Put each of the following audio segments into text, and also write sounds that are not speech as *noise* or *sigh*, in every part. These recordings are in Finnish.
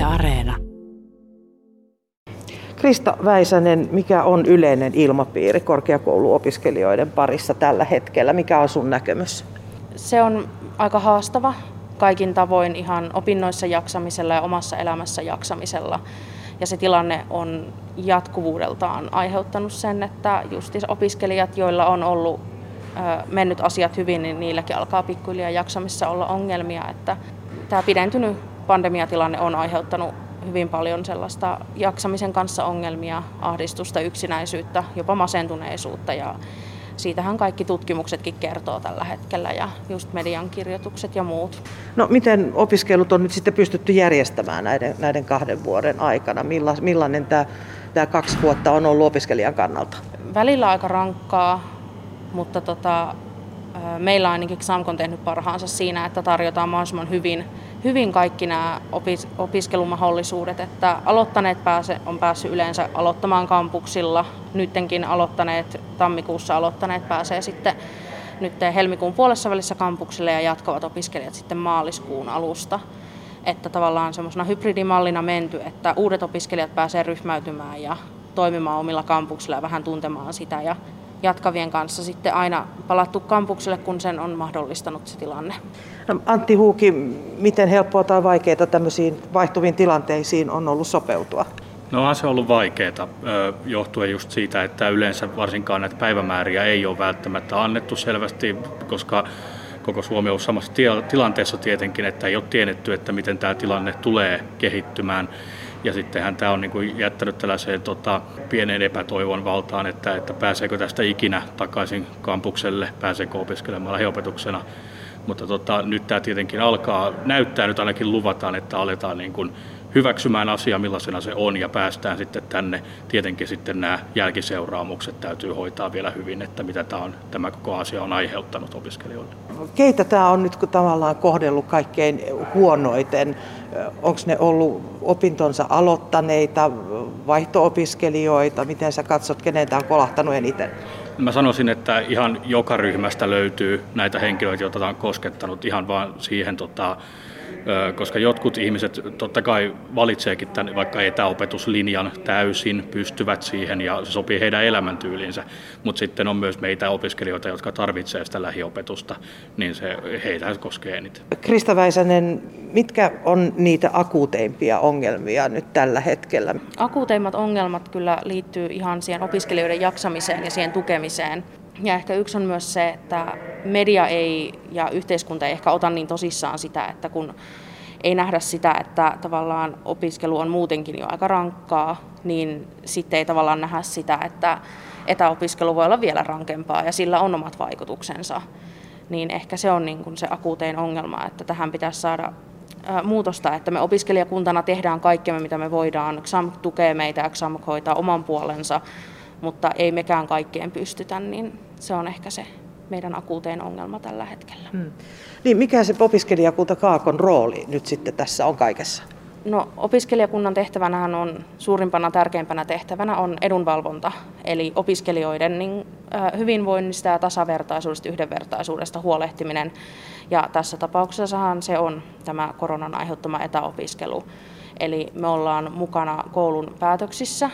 Yle Areena. Krista Väisänen, mikä on yleinen ilmapiiri korkeakouluopiskelijoiden parissa tällä hetkellä? Mikä on sun näkemys? Se on aika haastava kaikin tavoin ihan opinnoissa jaksamisella ja omassa elämässä jaksamisella. Ja se tilanne on jatkuvuudeltaan aiheuttanut sen, että just opiskelijat, joilla on ollut mennyt asiat hyvin, niin niilläkin alkaa pikkuhiljaa jaksamissa olla ongelmia. Että tämä pidentynyt pandemiatilanne on aiheuttanut hyvin paljon sellaista jaksamisen kanssa ongelmia, ahdistusta, yksinäisyyttä, jopa masentuneisuutta ja siitähän kaikki tutkimuksetkin kertoo tällä hetkellä ja just median kirjoitukset ja muut. No miten opiskelut on nyt sitten pystytty järjestämään näiden, näiden kahden vuoden aikana? Milla, millainen tämä, tämä kaksi vuotta on ollut opiskelijan kannalta? Välillä aika rankkaa, mutta tota, meillä ainakin XAMK on tehnyt parhaansa siinä, että tarjotaan mahdollisimman hyvin, hyvin kaikki nämä opis, opiskelumahdollisuudet, että aloittaneet pääse, on päässyt yleensä aloittamaan kampuksilla, nyttenkin aloittaneet, tammikuussa aloittaneet pääsee sitten nyt helmikuun puolessa välissä kampuksille ja jatkavat opiskelijat sitten maaliskuun alusta. Että tavallaan semmoisena hybridimallina menty, että uudet opiskelijat pääsee ryhmäytymään ja toimimaan omilla kampuksilla ja vähän tuntemaan sitä ja jatkavien kanssa sitten aina palattu kampukselle, kun sen on mahdollistanut se tilanne. No, Antti Huuki, miten helppoa tai vaikeaa tämmöisiin vaihtuviin tilanteisiin on ollut sopeutua? No se on ollut vaikeaa johtuen just siitä, että yleensä varsinkaan näitä päivämääriä ei ole välttämättä annettu selvästi, koska koko Suomi on ollut samassa tilanteessa tietenkin, että ei ole tiedetty, että miten tämä tilanne tulee kehittymään. Ja sittenhän tämä on niin kuin jättänyt tällaiseen tota, pieneen epätoivon valtaan, että, että pääseekö tästä ikinä takaisin kampukselle, pääseekö opiskelemaan lähiopetuksena. Mutta tota, nyt tämä tietenkin alkaa, näyttää nyt ainakin luvataan, että aletaan niin kuin hyväksymään asia, millaisena se on, ja päästään sitten tänne. Tietenkin sitten nämä jälkiseuraamukset täytyy hoitaa vielä hyvin, että mitä tämä, on, tämä koko asia on aiheuttanut opiskelijoille. Keitä tämä on nyt tavallaan kohdellut kaikkein huonoiten? Onko ne ollut opintonsa aloittaneita, vaihto-opiskelijoita? Miten sä katsot, kenen tämä on kolahtanut eniten? Mä sanoisin, että ihan joka ryhmästä löytyy näitä henkilöitä, joita tämä on koskettanut ihan vaan siihen tota, koska jotkut ihmiset totta kai valitseekin tämän vaikka etäopetuslinjan täysin, pystyvät siihen ja se sopii heidän elämäntyyliinsä, mutta sitten on myös meitä opiskelijoita, jotka tarvitsevat sitä lähiopetusta, niin se heitä koskee eniten. Krista Väisänen, mitkä on niitä akuuteimpia ongelmia nyt tällä hetkellä? Akuuteimmat ongelmat kyllä liittyy ihan siihen opiskelijoiden jaksamiseen ja siihen tukemiseen. Ja ehkä yksi on myös se, että media ei ja yhteiskunta ei ehkä ota niin tosissaan sitä, että kun ei nähdä sitä, että tavallaan opiskelu on muutenkin jo aika rankkaa, niin sitten ei tavallaan nähdä sitä, että etäopiskelu voi olla vielä rankempaa ja sillä on omat vaikutuksensa. Niin ehkä se on niin kuin se akuutein ongelma, että tähän pitäisi saada muutosta, että me opiskelijakuntana tehdään kaikkemme, mitä me voidaan. XAMK tukee meitä XAMK hoitaa oman puolensa, mutta ei mekään kaikkeen pystytä, niin se on ehkä se meidän akuutein ongelma tällä hetkellä. Hmm. Niin mikä se opiskelijakunta Kaakon rooli nyt sitten tässä on kaikessa? No, opiskelijakunnan tehtävänä on suurimpana tärkeimpänä tehtävänä on edunvalvonta, eli opiskelijoiden niin, hyvinvoinnista ja tasavertaisuudesta, yhdenvertaisuudesta huolehtiminen. Ja tässä tapauksessahan se on tämä koronan aiheuttama etäopiskelu. Eli me ollaan mukana koulun päätöksissä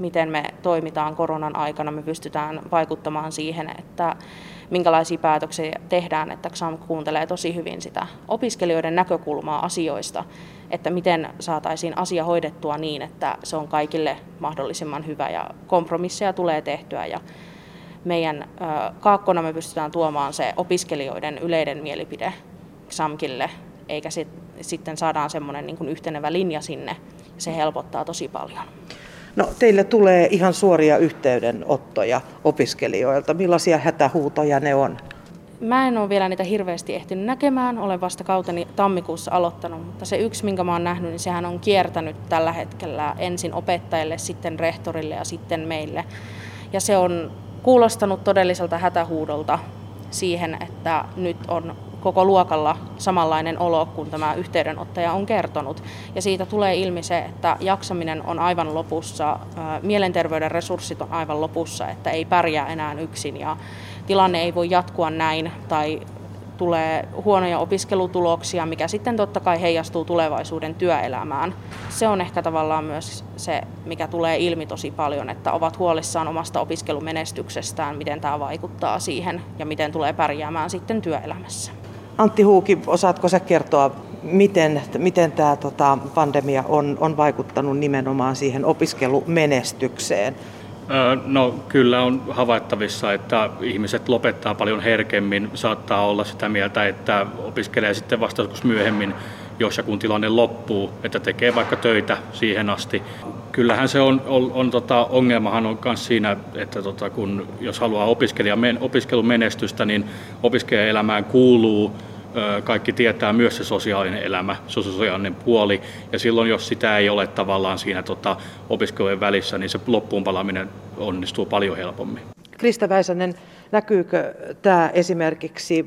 miten me toimitaan koronan aikana, me pystytään vaikuttamaan siihen, että minkälaisia päätöksiä tehdään, että XAM kuuntelee tosi hyvin sitä opiskelijoiden näkökulmaa asioista, että miten saataisiin asia hoidettua niin, että se on kaikille mahdollisimman hyvä ja kompromisseja tulee tehtyä ja meidän kaakkona me pystytään tuomaan se opiskelijoiden yleinen mielipide XAMKille, eikä sit, sitten saadaan semmoinen niin yhtenevä linja sinne. Se helpottaa tosi paljon. No, teille tulee ihan suoria yhteydenottoja opiskelijoilta. Millaisia hätähuutoja ne on? Mä en ole vielä niitä hirveästi ehtinyt näkemään, olen vasta kauteni tammikuussa aloittanut, mutta se yksi, minkä mä oon nähnyt, niin sehän on kiertänyt tällä hetkellä ensin opettajille, sitten rehtorille ja sitten meille. Ja se on kuulostanut todelliselta hätähuudolta siihen, että nyt on koko luokalla samanlainen olo kuin tämä yhteydenottaja on kertonut. Ja siitä tulee ilmi se, että jaksaminen on aivan lopussa, mielenterveyden resurssit on aivan lopussa, että ei pärjää enää yksin ja tilanne ei voi jatkua näin tai tulee huonoja opiskelutuloksia, mikä sitten totta kai heijastuu tulevaisuuden työelämään. Se on ehkä tavallaan myös se, mikä tulee ilmi tosi paljon, että ovat huolissaan omasta opiskelumenestyksestään, miten tämä vaikuttaa siihen ja miten tulee pärjäämään sitten työelämässä. Antti Huuki, osaatko sä kertoa, miten, miten tämä tota, pandemia on, on vaikuttanut nimenomaan siihen opiskelumenestykseen? No kyllä on havaittavissa, että ihmiset lopettaa paljon herkemmin. Saattaa olla sitä mieltä, että opiskelee sitten vasta myöhemmin, jos ja kun tilanne loppuu, että tekee vaikka töitä siihen asti. Kyllähän se on, on, on tota, ongelmahan on myös siinä, että tota, kun, jos haluaa opiskelija, opiskelumenestystä, niin opiskelijaelämään kuuluu kaikki tietää myös se sosiaalinen elämä, se sosiaalinen puoli, ja silloin jos sitä ei ole tavallaan siinä tota, opiskelujen välissä, niin se loppuun palaminen onnistuu paljon helpommin. Krista Väisänen, näkyykö tämä esimerkiksi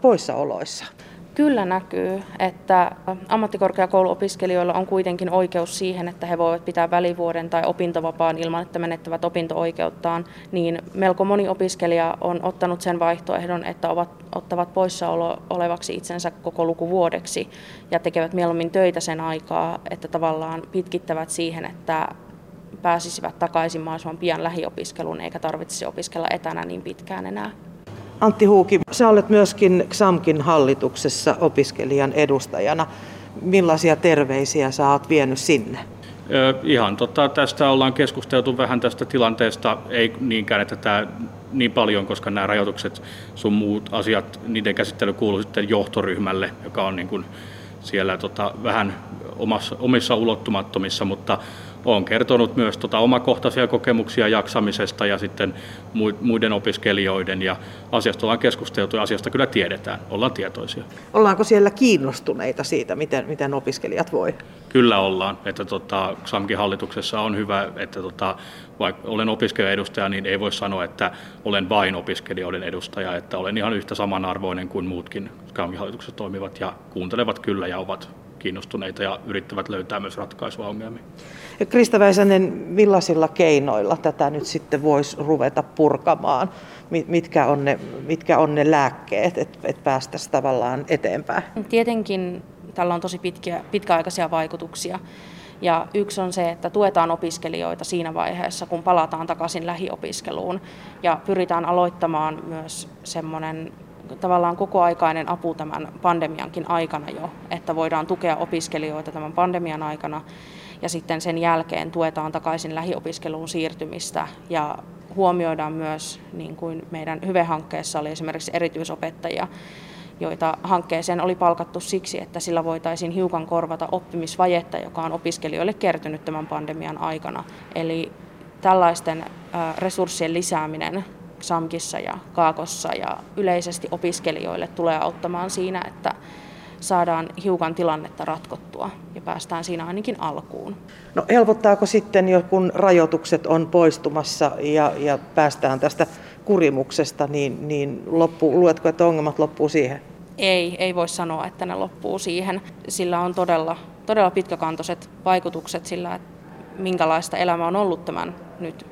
poissaoloissa? Kyllä näkyy, että ammattikorkeakouluopiskelijoilla on kuitenkin oikeus siihen, että he voivat pitää välivuoden tai opintovapaan ilman, että menettävät opinto-oikeuttaan, niin melko moni opiskelija on ottanut sen vaihtoehdon, että ovat, ottavat poissaolo olevaksi itsensä koko lukuvuodeksi ja tekevät mieluummin töitä sen aikaa, että tavallaan pitkittävät siihen, että pääsisivät takaisin mahdollisimman pian lähiopiskeluun eikä tarvitsisi opiskella etänä niin pitkään enää. Antti Huuki, sä olet myöskin XAMKin hallituksessa opiskelijan edustajana. Millaisia terveisiä sä oot vienyt sinne? Ihan tota, tästä ollaan keskusteltu vähän tästä tilanteesta, ei niinkään, että tämä niin paljon, koska nämä rajoitukset, sun muut asiat, niiden käsittely kuuluu sitten johtoryhmälle, joka on niin kuin siellä tota, vähän omassa, omissa ulottumattomissa, mutta olen kertonut myös tota omakohtaisia kokemuksia jaksamisesta ja sitten muiden opiskelijoiden ja asiasta ollaan keskusteltu ja asiasta kyllä tiedetään, ollaan tietoisia. Ollaanko siellä kiinnostuneita siitä, miten, miten opiskelijat voi? Kyllä ollaan, että tota, XAMKin hallituksessa on hyvä, että tota, vaikka olen opiskelijaedustaja, niin ei voi sanoa, että olen vain opiskelijoiden edustaja, että olen ihan yhtä samanarvoinen kuin muutkin XAMKin hallituksessa toimivat ja kuuntelevat kyllä ja ovat kiinnostuneita ja yrittävät löytää myös ratkaisua ongelmiin. Ja Krista Väisänen, millaisilla keinoilla tätä nyt sitten voisi ruveta purkamaan? Mitkä on ne, mitkä on ne lääkkeet, että et päästäisiin tavallaan eteenpäin? Tietenkin tällä on tosi pitkiä, pitkäaikaisia vaikutuksia. Ja yksi on se, että tuetaan opiskelijoita siinä vaiheessa, kun palataan takaisin lähiopiskeluun ja pyritään aloittamaan myös semmoinen tavallaan kokoaikainen apu tämän pandemiankin aikana jo, että voidaan tukea opiskelijoita tämän pandemian aikana ja sitten sen jälkeen tuetaan takaisin lähiopiskeluun siirtymistä ja huomioidaan myös, niin kuin meidän HYVE-hankkeessa oli esimerkiksi erityisopettajia, joita hankkeeseen oli palkattu siksi, että sillä voitaisiin hiukan korvata oppimisvajetta, joka on opiskelijoille kertynyt tämän pandemian aikana. Eli tällaisten resurssien lisääminen SAMKissa ja Kaakossa ja yleisesti opiskelijoille tulee auttamaan siinä, että saadaan hiukan tilannetta ratkottua ja päästään siinä ainakin alkuun. No helpottaako sitten, jo kun rajoitukset on poistumassa ja, ja päästään tästä kurimuksesta, niin, niin loppu, luetko, että ongelmat loppuu siihen? Ei, ei voi sanoa, että ne loppuu siihen. Sillä on todella, todella pitkäkantoiset vaikutukset sillä, että minkälaista elämä on ollut tämän nyt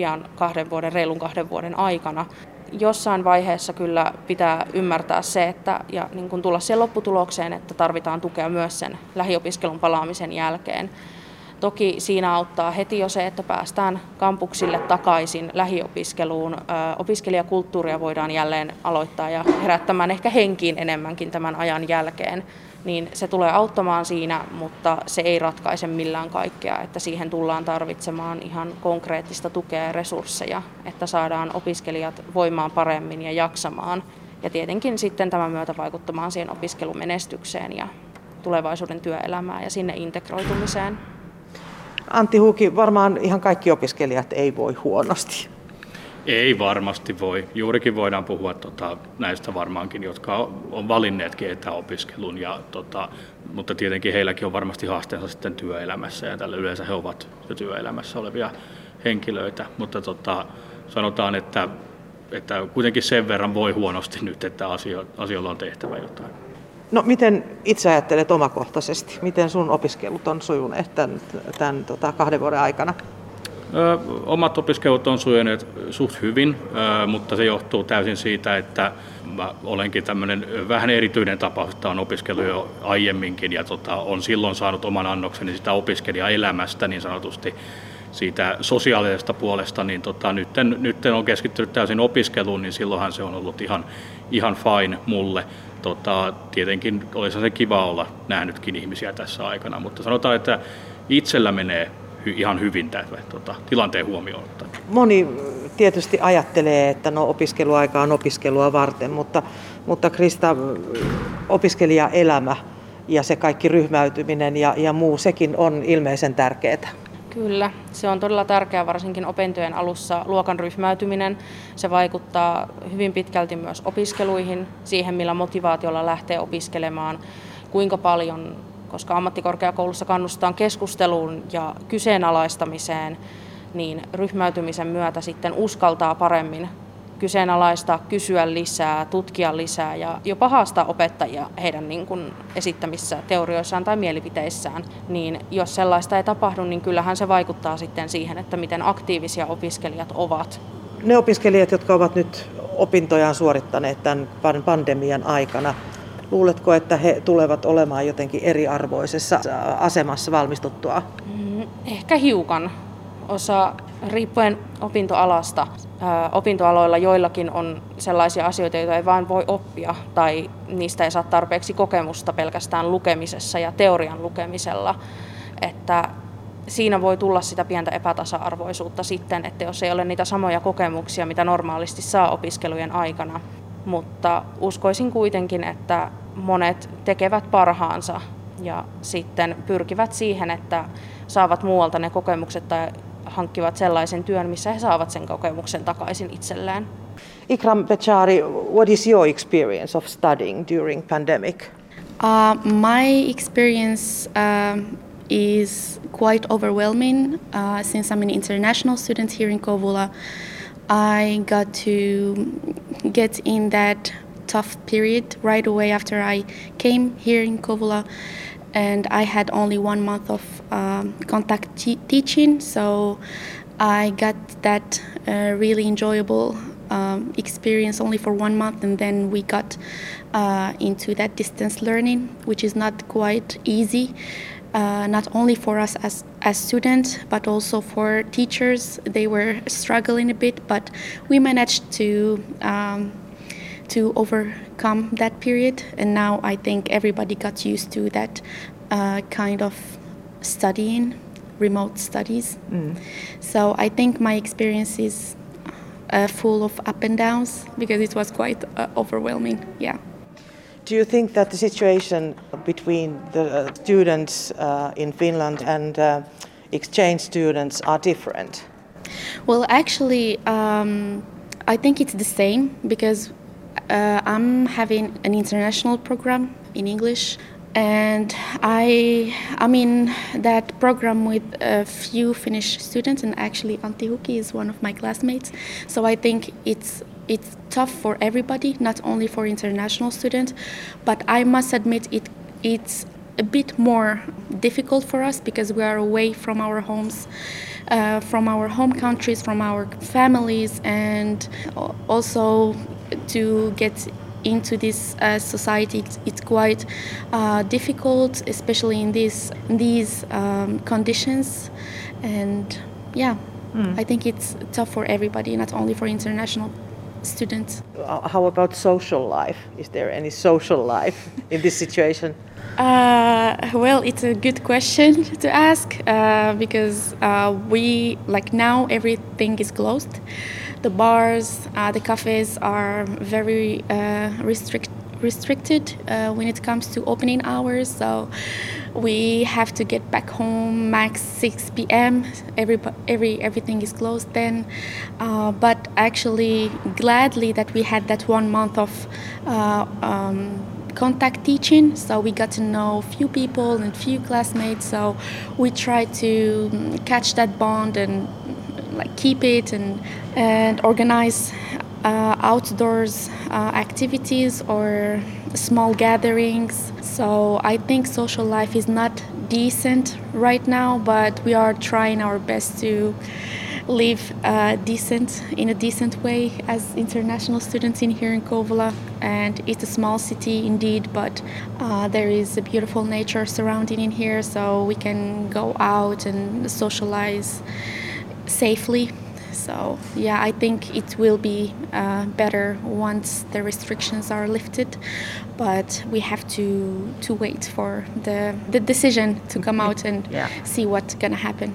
pian kahden vuoden, reilun kahden vuoden aikana. Jossain vaiheessa kyllä pitää ymmärtää se, että, ja niin kuin tulla siihen lopputulokseen, että tarvitaan tukea myös sen lähiopiskelun palaamisen jälkeen. Toki siinä auttaa heti jo se, että päästään kampuksille takaisin lähiopiskeluun. Opiskelijakulttuuria voidaan jälleen aloittaa ja herättämään ehkä henkiin enemmänkin tämän ajan jälkeen niin se tulee auttamaan siinä, mutta se ei ratkaise millään kaikkea, että siihen tullaan tarvitsemaan ihan konkreettista tukea ja resursseja, että saadaan opiskelijat voimaan paremmin ja jaksamaan. Ja tietenkin sitten tämän myötä vaikuttamaan siihen opiskelumenestykseen ja tulevaisuuden työelämään ja sinne integroitumiseen. Antti Huuki, varmaan ihan kaikki opiskelijat ei voi huonosti. Ei varmasti voi. Juurikin voidaan puhua tota, näistä varmaankin, jotka on valinneetkin etäopiskelun, ja, tota, mutta tietenkin heilläkin on varmasti haasteensa sitten työelämässä, ja tällä yleensä he ovat jo työelämässä olevia henkilöitä, mutta tota, sanotaan, että, että kuitenkin sen verran voi huonosti nyt, että asio, asioilla on tehtävä jotain. No miten itse ajattelet omakohtaisesti? Miten sun opiskelut on sujuneet tämän, tämän tota, kahden vuoden aikana? Omat opiskelut on sujuneet suht hyvin, mutta se johtuu täysin siitä, että mä olenkin tämmöinen vähän erityinen tapaus, että on opiskellut jo aiemminkin ja tota, on silloin saanut oman annokseni sitä opiskelijaelämästä niin sanotusti siitä sosiaalisesta puolesta, niin tota, nyt, nyt on keskittynyt täysin opiskeluun, niin silloinhan se on ollut ihan, ihan fine mulle. Tota, tietenkin olisi se kiva olla nähnytkin ihmisiä tässä aikana, mutta sanotaan, että itsellä menee ihan hyvin tämä tota, tilanteen huomioon. Moni tietysti ajattelee, että no opiskeluaika on opiskelua varten, mutta, mutta Krista, opiskelijaelämä ja se kaikki ryhmäytyminen ja, ja muu, sekin on ilmeisen tärkeää. Kyllä, se on todella tärkeää varsinkin opintojen alussa luokan ryhmäytyminen. Se vaikuttaa hyvin pitkälti myös opiskeluihin, siihen millä motivaatiolla lähtee opiskelemaan, kuinka paljon, koska ammattikorkeakoulussa kannustaan keskusteluun ja kyseenalaistamiseen, niin ryhmäytymisen myötä sitten uskaltaa paremmin kyseenalaistaa, kysyä lisää, tutkia lisää ja jopa haastaa opettajia heidän niin kuin esittämissä teorioissaan tai mielipiteissään. Niin jos sellaista ei tapahdu, niin kyllähän se vaikuttaa sitten siihen, että miten aktiivisia opiskelijat ovat. Ne opiskelijat, jotka ovat nyt opintojaan suorittaneet tämän pandemian aikana, luuletko, että he tulevat olemaan jotenkin eriarvoisessa asemassa valmistuttua? Mm, ehkä hiukan. Osa riippuen opintoalasta, opintoaloilla joillakin on sellaisia asioita, joita ei vain voi oppia tai niistä ei saa tarpeeksi kokemusta pelkästään lukemisessa ja teorian lukemisella. Että siinä voi tulla sitä pientä epätasa-arvoisuutta sitten, että jos ei ole niitä samoja kokemuksia, mitä normaalisti saa opiskelujen aikana. Mutta uskoisin kuitenkin, että monet tekevät parhaansa ja sitten pyrkivät siihen, että saavat muualta ne kokemukset tai hankkivat sellaisen työn, missä he saavat sen kokemuksen takaisin itselleen. Ikram Bechari, what is your experience of studying during pandemic? Uh, my experience uh, is quite overwhelming uh, since I'm an international student here in Kovula. I got to get in that tough period right away after I came here in Kovula and I had only one month of um, contact teaching, so I got that uh, really enjoyable um, experience only for one month, and then we got uh, into that distance learning, which is not quite easy. Uh, not only for us as as students, but also for teachers. They were struggling a bit, but we managed to um, to overcome that period. And now I think everybody got used to that uh, kind of studying, remote studies. Mm. So I think my experience is uh, full of up and downs because it was quite uh, overwhelming. Yeah. Do you think that the situation between the uh, students uh, in Finland and uh, exchange students are different? Well, actually, um, I think it's the same because uh, I'm having an international program in English, and I I'm in that program with a few Finnish students, and actually Antti Huki is one of my classmates. So I think it's it's tough for everybody, not only for international students, but I must admit it it's a bit more difficult for us because we are away from our homes, uh, from our home countries, from our families, and also to get into this uh, society it's, it's quite uh, difficult especially in these in these um, conditions and yeah mm. i think it's tough for everybody not only for international students uh, how about social life is there any social life in this situation *laughs* uh, well, it's a good question to ask uh, because uh, we like now everything is closed. The bars, uh, the cafes are very uh, restrict restricted uh, when it comes to opening hours. So we have to get back home max 6 p.m. Every every everything is closed then. but actually, gladly that we had that one month of. Um, contact teaching so we got to know few people and few classmates so we try to mm, catch that bond and keep it and and organize uh, outdoors uh, activities or small gatherings so i think social life is not decent right now but we are trying our best to live uh, decent in a decent way as international students in here in Kouvola. And it's a small city indeed, but uh, there is a beautiful nature surrounding in here, so we can go out and socialize safely. So yeah, I think it will be uh, better once the restrictions are lifted, but we have to to wait for the the decision to come out and Yeah. see what's gonna happen.